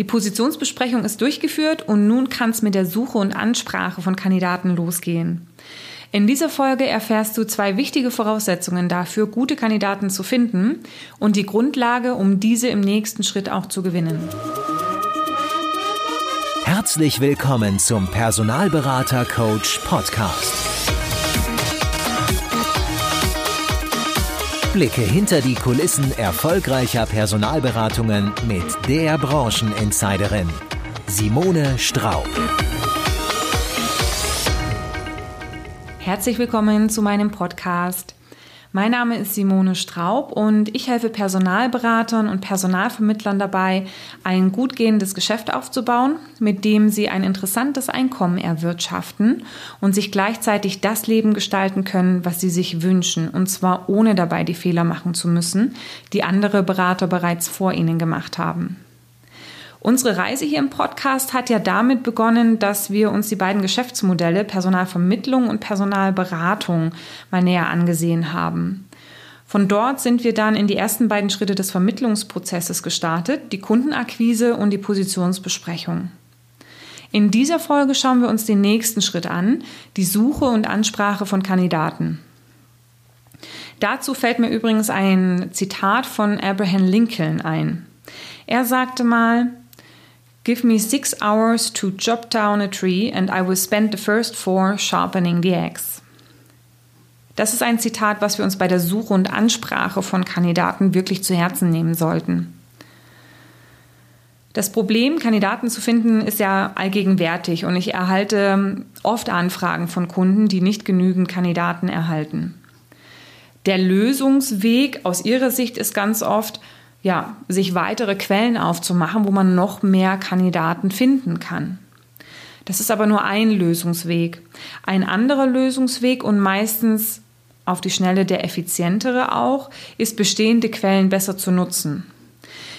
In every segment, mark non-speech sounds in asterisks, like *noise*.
Die Positionsbesprechung ist durchgeführt und nun kann es mit der Suche und Ansprache von Kandidaten losgehen. In dieser Folge erfährst du zwei wichtige Voraussetzungen dafür, gute Kandidaten zu finden und die Grundlage, um diese im nächsten Schritt auch zu gewinnen. Herzlich willkommen zum Personalberater Coach Podcast. Blicke hinter die Kulissen erfolgreicher Personalberatungen mit der Brancheninsiderin Simone Straub. Herzlich willkommen zu meinem Podcast. Mein Name ist Simone Straub und ich helfe Personalberatern und Personalvermittlern dabei, ein gut gehendes Geschäft aufzubauen, mit dem sie ein interessantes Einkommen erwirtschaften und sich gleichzeitig das Leben gestalten können, was sie sich wünschen, und zwar ohne dabei die Fehler machen zu müssen, die andere Berater bereits vor ihnen gemacht haben. Unsere Reise hier im Podcast hat ja damit begonnen, dass wir uns die beiden Geschäftsmodelle Personalvermittlung und Personalberatung mal näher angesehen haben. Von dort sind wir dann in die ersten beiden Schritte des Vermittlungsprozesses gestartet, die Kundenakquise und die Positionsbesprechung. In dieser Folge schauen wir uns den nächsten Schritt an, die Suche und Ansprache von Kandidaten. Dazu fällt mir übrigens ein Zitat von Abraham Lincoln ein. Er sagte mal, Give me six hours to chop down a tree and I will spend the first four sharpening the axe. Das ist ein Zitat, was wir uns bei der Suche und Ansprache von Kandidaten wirklich zu Herzen nehmen sollten. Das Problem, Kandidaten zu finden, ist ja allgegenwärtig und ich erhalte oft Anfragen von Kunden, die nicht genügend Kandidaten erhalten. Der Lösungsweg aus ihrer Sicht ist ganz oft, ja, sich weitere Quellen aufzumachen, wo man noch mehr Kandidaten finden kann. Das ist aber nur ein Lösungsweg. Ein anderer Lösungsweg und meistens auf die Schnelle der effizientere auch, ist bestehende Quellen besser zu nutzen.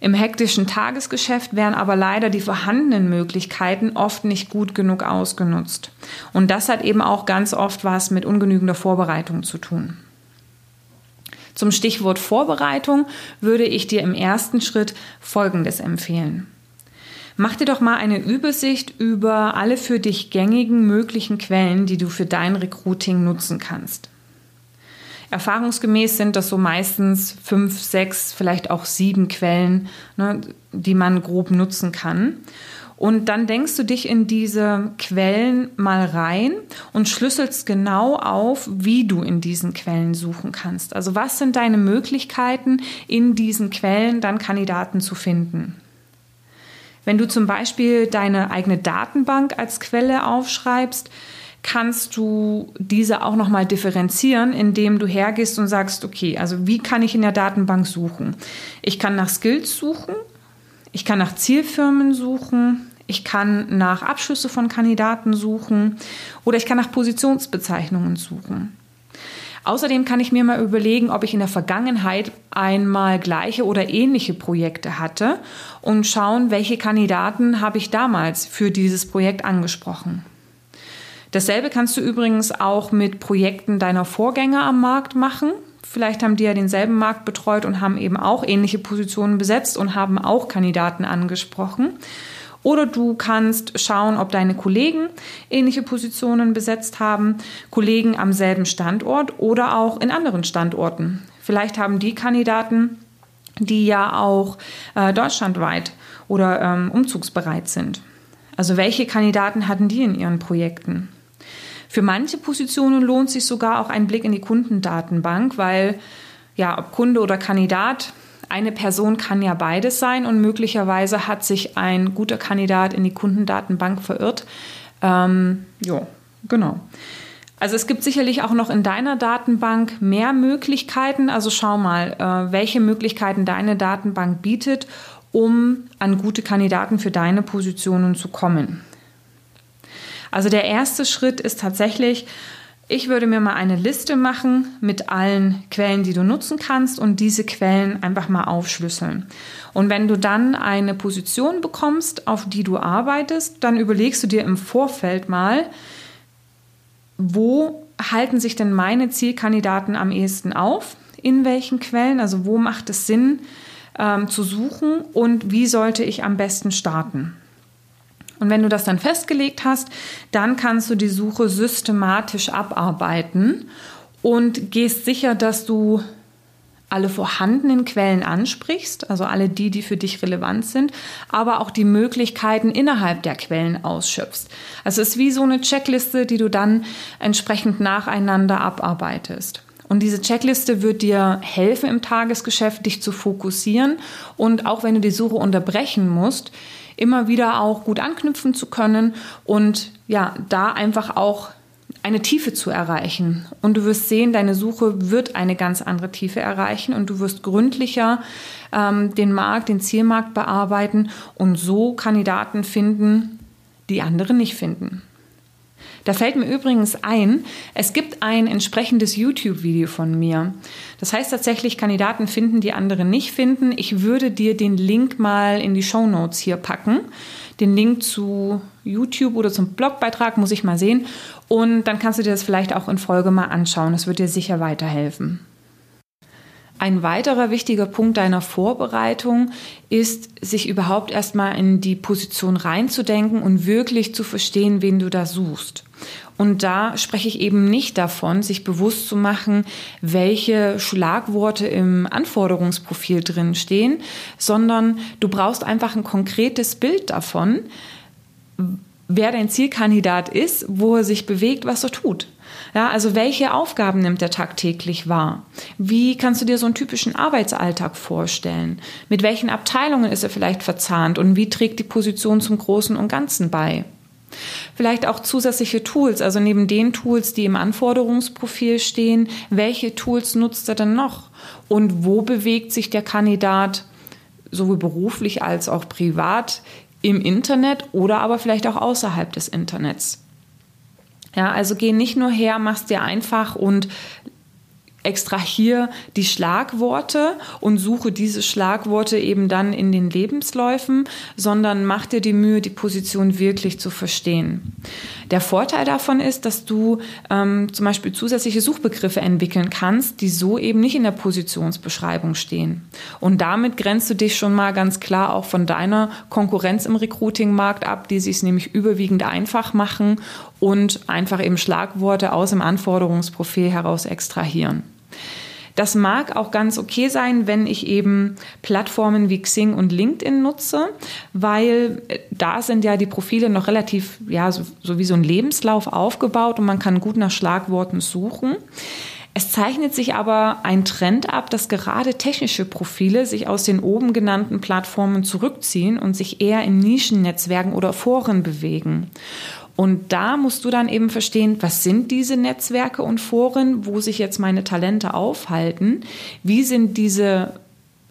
Im hektischen Tagesgeschäft werden aber leider die vorhandenen Möglichkeiten oft nicht gut genug ausgenutzt. Und das hat eben auch ganz oft was mit ungenügender Vorbereitung zu tun. Zum Stichwort Vorbereitung würde ich dir im ersten Schritt Folgendes empfehlen. Mach dir doch mal eine Übersicht über alle für dich gängigen möglichen Quellen, die du für dein Recruiting nutzen kannst. Erfahrungsgemäß sind das so meistens fünf, sechs, vielleicht auch sieben Quellen, ne, die man grob nutzen kann. Und dann denkst du dich in diese Quellen mal rein und schlüsselst genau auf, wie du in diesen Quellen suchen kannst. Also was sind deine Möglichkeiten, in diesen Quellen dann Kandidaten zu finden? Wenn du zum Beispiel deine eigene Datenbank als Quelle aufschreibst, kannst du diese auch nochmal differenzieren, indem du hergehst und sagst, okay, also wie kann ich in der Datenbank suchen? Ich kann nach Skills suchen, ich kann nach Zielfirmen suchen, ich kann nach Abschlüsse von Kandidaten suchen oder ich kann nach Positionsbezeichnungen suchen. Außerdem kann ich mir mal überlegen, ob ich in der Vergangenheit einmal gleiche oder ähnliche Projekte hatte und schauen, welche Kandidaten habe ich damals für dieses Projekt angesprochen. Dasselbe kannst du übrigens auch mit Projekten deiner Vorgänger am Markt machen. Vielleicht haben die ja denselben Markt betreut und haben eben auch ähnliche Positionen besetzt und haben auch Kandidaten angesprochen. Oder du kannst schauen, ob deine Kollegen ähnliche Positionen besetzt haben, Kollegen am selben Standort oder auch in anderen Standorten. Vielleicht haben die Kandidaten, die ja auch äh, deutschlandweit oder ähm, umzugsbereit sind. Also welche Kandidaten hatten die in ihren Projekten? Für manche Positionen lohnt sich sogar auch ein Blick in die Kundendatenbank, weil ja, ob Kunde oder Kandidat, eine Person kann ja beides sein und möglicherweise hat sich ein guter Kandidat in die Kundendatenbank verirrt. Ähm, ja, genau. Also es gibt sicherlich auch noch in deiner Datenbank mehr Möglichkeiten. Also schau mal, äh, welche Möglichkeiten deine Datenbank bietet, um an gute Kandidaten für deine Positionen zu kommen. Also der erste Schritt ist tatsächlich, ich würde mir mal eine Liste machen mit allen Quellen, die du nutzen kannst und diese Quellen einfach mal aufschlüsseln. Und wenn du dann eine Position bekommst, auf die du arbeitest, dann überlegst du dir im Vorfeld mal, wo halten sich denn meine Zielkandidaten am ehesten auf? In welchen Quellen? Also wo macht es Sinn, ähm, zu suchen und wie sollte ich am besten starten. Und wenn du das dann festgelegt hast, dann kannst du die Suche systematisch abarbeiten und gehst sicher, dass du alle vorhandenen Quellen ansprichst, also alle die, die für dich relevant sind, aber auch die Möglichkeiten innerhalb der Quellen ausschöpfst. Also es ist wie so eine Checkliste, die du dann entsprechend nacheinander abarbeitest. Und diese Checkliste wird dir helfen im Tagesgeschäft, dich zu fokussieren und auch wenn du die Suche unterbrechen musst, immer wieder auch gut anknüpfen zu können und ja, da einfach auch eine Tiefe zu erreichen. Und du wirst sehen, deine Suche wird eine ganz andere Tiefe erreichen und du wirst gründlicher ähm, den Markt, den Zielmarkt bearbeiten und so Kandidaten finden, die andere nicht finden. Da fällt mir übrigens ein, es gibt ein entsprechendes YouTube-Video von mir. Das heißt tatsächlich, Kandidaten finden, die andere nicht finden. Ich würde dir den Link mal in die Show Notes hier packen. Den Link zu YouTube oder zum Blogbeitrag muss ich mal sehen. Und dann kannst du dir das vielleicht auch in Folge mal anschauen. Das wird dir sicher weiterhelfen. Ein weiterer wichtiger Punkt deiner Vorbereitung ist, sich überhaupt erstmal in die Position reinzudenken und wirklich zu verstehen, wen du da suchst. Und da spreche ich eben nicht davon, sich bewusst zu machen, welche Schlagworte im Anforderungsprofil drin stehen, sondern du brauchst einfach ein konkretes Bild davon, wer dein Zielkandidat ist, wo er sich bewegt, was er tut. Ja, also welche Aufgaben nimmt er tagtäglich wahr? Wie kannst du dir so einen typischen Arbeitsalltag vorstellen? Mit welchen Abteilungen ist er vielleicht verzahnt und wie trägt die Position zum Großen und Ganzen bei? Vielleicht auch zusätzliche Tools, also neben den Tools, die im Anforderungsprofil stehen, welche Tools nutzt er denn noch? Und wo bewegt sich der Kandidat sowohl beruflich als auch privat im Internet oder aber vielleicht auch außerhalb des Internets? Ja, also geh nicht nur her, mach's dir einfach und extrahiere die Schlagworte und suche diese Schlagworte eben dann in den Lebensläufen, sondern mach dir die Mühe, die Position wirklich zu verstehen. Der Vorteil davon ist, dass du ähm, zum Beispiel zusätzliche Suchbegriffe entwickeln kannst, die so eben nicht in der Positionsbeschreibung stehen. Und damit grenzt du dich schon mal ganz klar auch von deiner Konkurrenz im Recruiting-Markt ab, die sich nämlich überwiegend einfach machen und einfach eben Schlagworte aus dem Anforderungsprofil heraus extrahieren. Das mag auch ganz okay sein, wenn ich eben Plattformen wie Xing und LinkedIn nutze, weil äh, da sind ja die Profile noch relativ, ja, so, so wie so ein Lebenslauf aufgebaut und man kann gut nach Schlagworten suchen. Es zeichnet sich aber ein Trend ab, dass gerade technische Profile sich aus den oben genannten Plattformen zurückziehen und sich eher in Nischennetzwerken oder Foren bewegen. Und da musst du dann eben verstehen, was sind diese Netzwerke und Foren, wo sich jetzt meine Talente aufhalten? Wie sind diese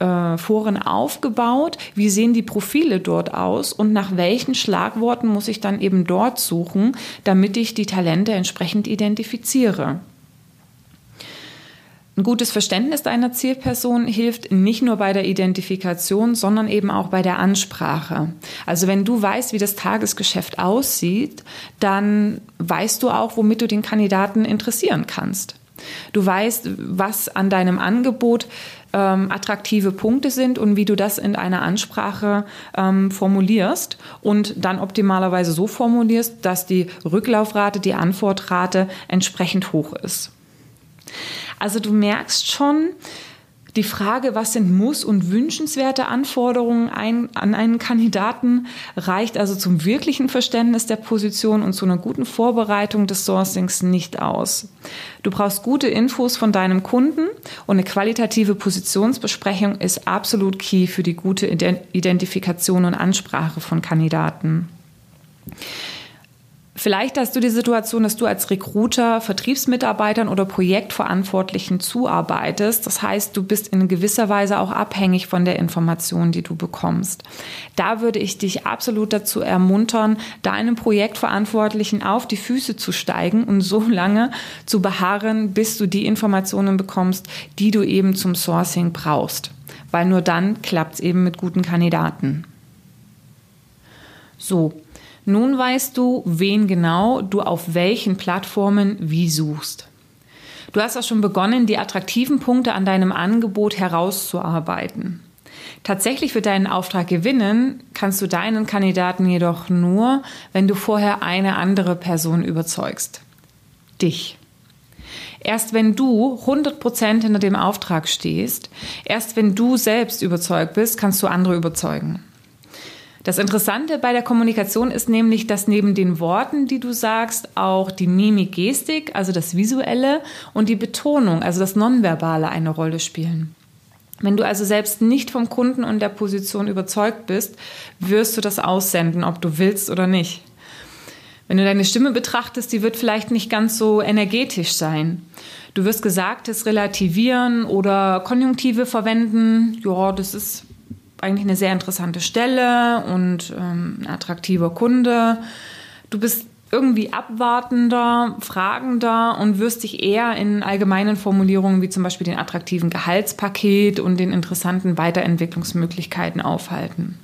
äh, Foren aufgebaut? Wie sehen die Profile dort aus? Und nach welchen Schlagworten muss ich dann eben dort suchen, damit ich die Talente entsprechend identifiziere? Ein gutes Verständnis deiner Zielperson hilft nicht nur bei der Identifikation, sondern eben auch bei der Ansprache. Also wenn du weißt, wie das Tagesgeschäft aussieht, dann weißt du auch, womit du den Kandidaten interessieren kannst. Du weißt, was an deinem Angebot ähm, attraktive Punkte sind und wie du das in einer Ansprache ähm, formulierst und dann optimalerweise so formulierst, dass die Rücklaufrate, die Antwortrate entsprechend hoch ist. Also du merkst schon, die Frage, was sind muss- und wünschenswerte Anforderungen ein, an einen Kandidaten, reicht also zum wirklichen Verständnis der Position und zu einer guten Vorbereitung des Sourcings nicht aus. Du brauchst gute Infos von deinem Kunden und eine qualitative Positionsbesprechung ist absolut key für die gute Identifikation und Ansprache von Kandidaten. Vielleicht hast du die Situation, dass du als Recruiter Vertriebsmitarbeitern oder Projektverantwortlichen zuarbeitest. Das heißt, du bist in gewisser Weise auch abhängig von der Information, die du bekommst. Da würde ich dich absolut dazu ermuntern, deinem Projektverantwortlichen auf die Füße zu steigen und so lange zu beharren, bis du die Informationen bekommst, die du eben zum Sourcing brauchst. Weil nur dann klappt es eben mit guten Kandidaten. So, nun weißt du, wen genau du auf welchen Plattformen wie suchst. Du hast auch schon begonnen, die attraktiven Punkte an deinem Angebot herauszuarbeiten. Tatsächlich für deinen Auftrag gewinnen kannst du deinen Kandidaten jedoch nur, wenn du vorher eine andere Person überzeugst. Dich. Erst wenn du 100% hinter dem Auftrag stehst, erst wenn du selbst überzeugt bist, kannst du andere überzeugen. Das Interessante bei der Kommunikation ist nämlich, dass neben den Worten, die du sagst, auch die Mimik, Gestik, also das Visuelle und die Betonung, also das Nonverbale eine Rolle spielen. Wenn du also selbst nicht vom Kunden und der Position überzeugt bist, wirst du das aussenden, ob du willst oder nicht. Wenn du deine Stimme betrachtest, die wird vielleicht nicht ganz so energetisch sein. Du wirst Gesagtes relativieren oder Konjunktive verwenden. Ja, das ist eigentlich eine sehr interessante Stelle und ähm, ein attraktiver Kunde. Du bist irgendwie abwartender, fragender und wirst dich eher in allgemeinen Formulierungen wie zum Beispiel den attraktiven Gehaltspaket und den interessanten Weiterentwicklungsmöglichkeiten aufhalten.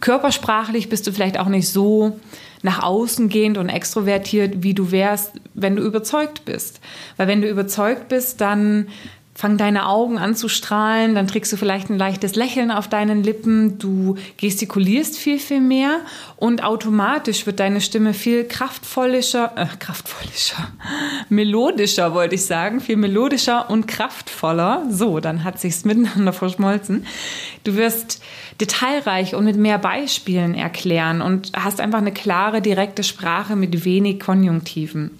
Körpersprachlich bist du vielleicht auch nicht so nach außen gehend und extrovertiert, wie du wärst, wenn du überzeugt bist. Weil wenn du überzeugt bist, dann fangen deine Augen an zu strahlen, dann trägst du vielleicht ein leichtes Lächeln auf deinen Lippen, du gestikulierst viel, viel mehr und automatisch wird deine Stimme viel kraftvollischer, äh, kraftvollischer, *laughs* melodischer wollte ich sagen, viel melodischer und kraftvoller. So, dann hat sich's miteinander verschmolzen. Du wirst detailreich und mit mehr Beispielen erklären und hast einfach eine klare, direkte Sprache mit wenig Konjunktiven.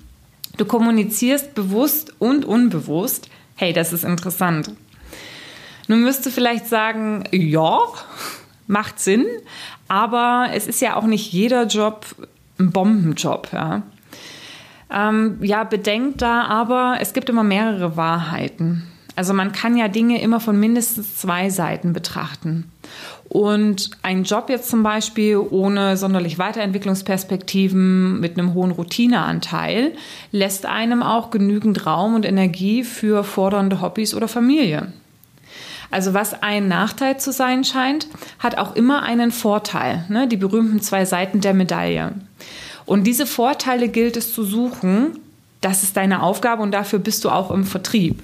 Du kommunizierst bewusst und unbewusst hey, das ist interessant. Nun müsste vielleicht sagen, ja, macht Sinn, aber es ist ja auch nicht jeder Job ein Bombenjob. Ja, ähm, ja bedenkt da aber, es gibt immer mehrere Wahrheiten. Also man kann ja Dinge immer von mindestens zwei Seiten betrachten. Und ein Job jetzt zum Beispiel ohne sonderlich Weiterentwicklungsperspektiven mit einem hohen Routineanteil lässt einem auch genügend Raum und Energie für fordernde Hobbys oder Familie. Also was ein Nachteil zu sein scheint, hat auch immer einen Vorteil, ne? die berühmten zwei Seiten der Medaille. Und diese Vorteile gilt es zu suchen. Das ist deine Aufgabe und dafür bist du auch im Vertrieb.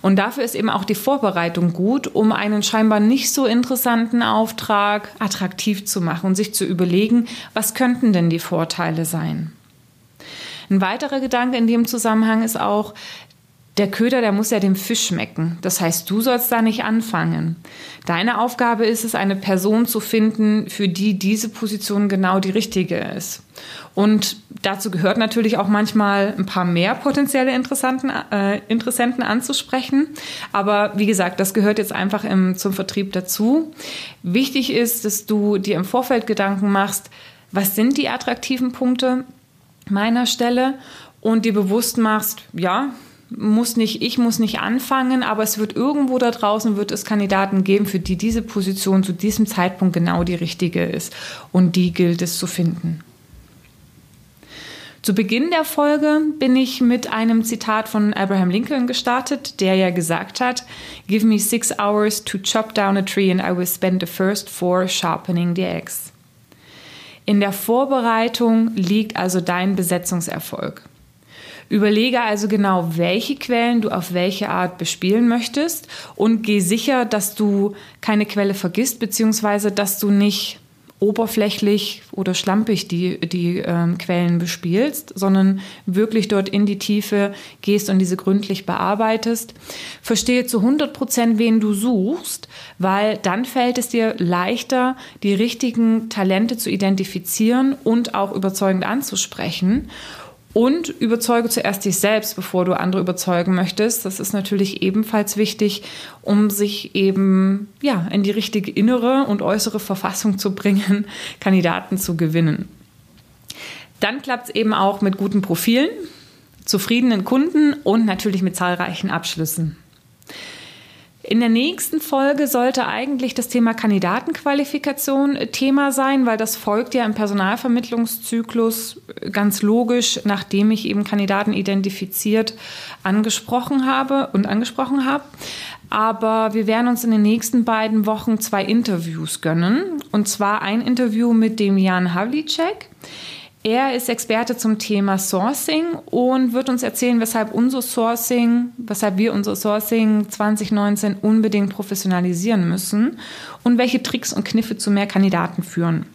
Und dafür ist eben auch die Vorbereitung gut, um einen scheinbar nicht so interessanten Auftrag attraktiv zu machen und sich zu überlegen, was könnten denn die Vorteile sein. Ein weiterer Gedanke in dem Zusammenhang ist auch, der Köder, der muss ja dem Fisch schmecken. Das heißt, du sollst da nicht anfangen. Deine Aufgabe ist es, eine Person zu finden, für die diese Position genau die richtige ist. Und dazu gehört natürlich auch manchmal ein paar mehr potenzielle Interessanten, äh, Interessenten anzusprechen. Aber wie gesagt, das gehört jetzt einfach im, zum Vertrieb dazu. Wichtig ist, dass du dir im Vorfeld Gedanken machst, was sind die attraktiven Punkte meiner Stelle und dir bewusst machst, ja, muss nicht, ich muss nicht anfangen, aber es wird irgendwo da draußen wird es Kandidaten geben, für die diese Position zu diesem Zeitpunkt genau die richtige ist. Und die gilt es zu finden. Zu Beginn der Folge bin ich mit einem Zitat von Abraham Lincoln gestartet, der ja gesagt hat, Give me six hours to chop down a tree and I will spend the first four sharpening the axe. In der Vorbereitung liegt also dein Besetzungserfolg. Überlege also genau, welche Quellen du auf welche Art bespielen möchtest und geh sicher, dass du keine Quelle vergisst, beziehungsweise dass du nicht oberflächlich oder schlampig die, die ähm, Quellen bespielst, sondern wirklich dort in die Tiefe gehst und diese gründlich bearbeitest. Verstehe zu 100 Prozent, wen du suchst, weil dann fällt es dir leichter, die richtigen Talente zu identifizieren und auch überzeugend anzusprechen. Und überzeuge zuerst dich selbst, bevor du andere überzeugen möchtest. Das ist natürlich ebenfalls wichtig, um sich eben ja, in die richtige innere und äußere Verfassung zu bringen, *laughs* Kandidaten zu gewinnen. Dann klappt es eben auch mit guten Profilen, zufriedenen Kunden und natürlich mit zahlreichen Abschlüssen. In der nächsten Folge sollte eigentlich das Thema Kandidatenqualifikation äh, Thema sein, weil das folgt ja im Personalvermittlungszyklus äh, ganz logisch, nachdem ich eben Kandidaten identifiziert angesprochen habe und angesprochen habe. Aber wir werden uns in den nächsten beiden Wochen zwei Interviews gönnen. Und zwar ein Interview mit dem Jan Havlicek. Er ist Experte zum Thema Sourcing und wird uns erzählen, weshalb unser Sourcing, weshalb wir unser Sourcing 2019 unbedingt professionalisieren müssen und welche Tricks und Kniffe zu mehr Kandidaten führen.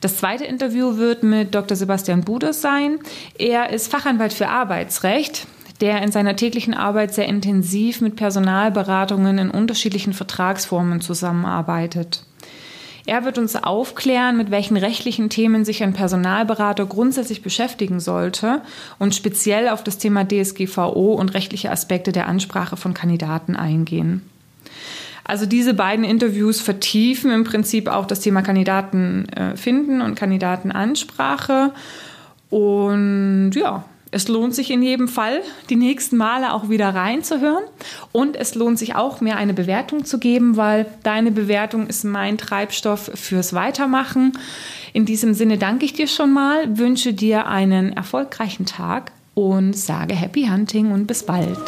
Das zweite Interview wird mit Dr. Sebastian Budes sein. Er ist Fachanwalt für Arbeitsrecht, der in seiner täglichen Arbeit sehr intensiv mit Personalberatungen in unterschiedlichen Vertragsformen zusammenarbeitet. Er wird uns aufklären, mit welchen rechtlichen Themen sich ein Personalberater grundsätzlich beschäftigen sollte und speziell auf das Thema DSGVO und rechtliche Aspekte der Ansprache von Kandidaten eingehen. Also diese beiden Interviews vertiefen im Prinzip auch das Thema Kandidaten äh, finden und Kandidatenansprache. Und ja, es lohnt sich in jedem Fall, die nächsten Male auch wieder reinzuhören. Und es lohnt sich auch, mir eine Bewertung zu geben, weil deine Bewertung ist mein Treibstoff fürs Weitermachen. In diesem Sinne danke ich dir schon mal, wünsche dir einen erfolgreichen Tag und sage Happy Hunting und bis bald.